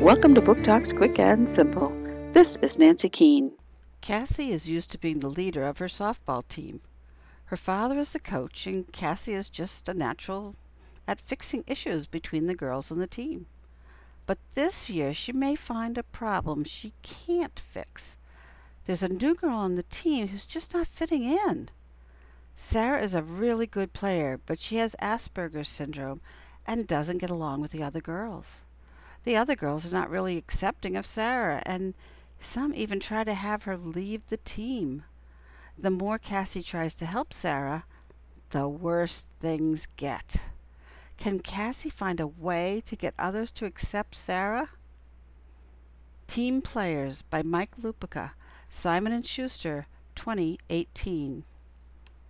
Welcome to Book Talks Quick and Simple. This is Nancy Keene. Cassie is used to being the leader of her softball team. Her father is the coach, and Cassie is just a natural at fixing issues between the girls on the team. But this year she may find a problem she can't fix. There's a new girl on the team who's just not fitting in. Sarah is a really good player, but she has Asperger's syndrome and doesn't get along with the other girls. The other girls are not really accepting of Sarah, and some even try to have her leave the team. The more Cassie tries to help Sarah, the worse things get. Can Cassie find a way to get others to accept Sarah? Team Players by Mike Lupica, Simon & Schuster, 2018.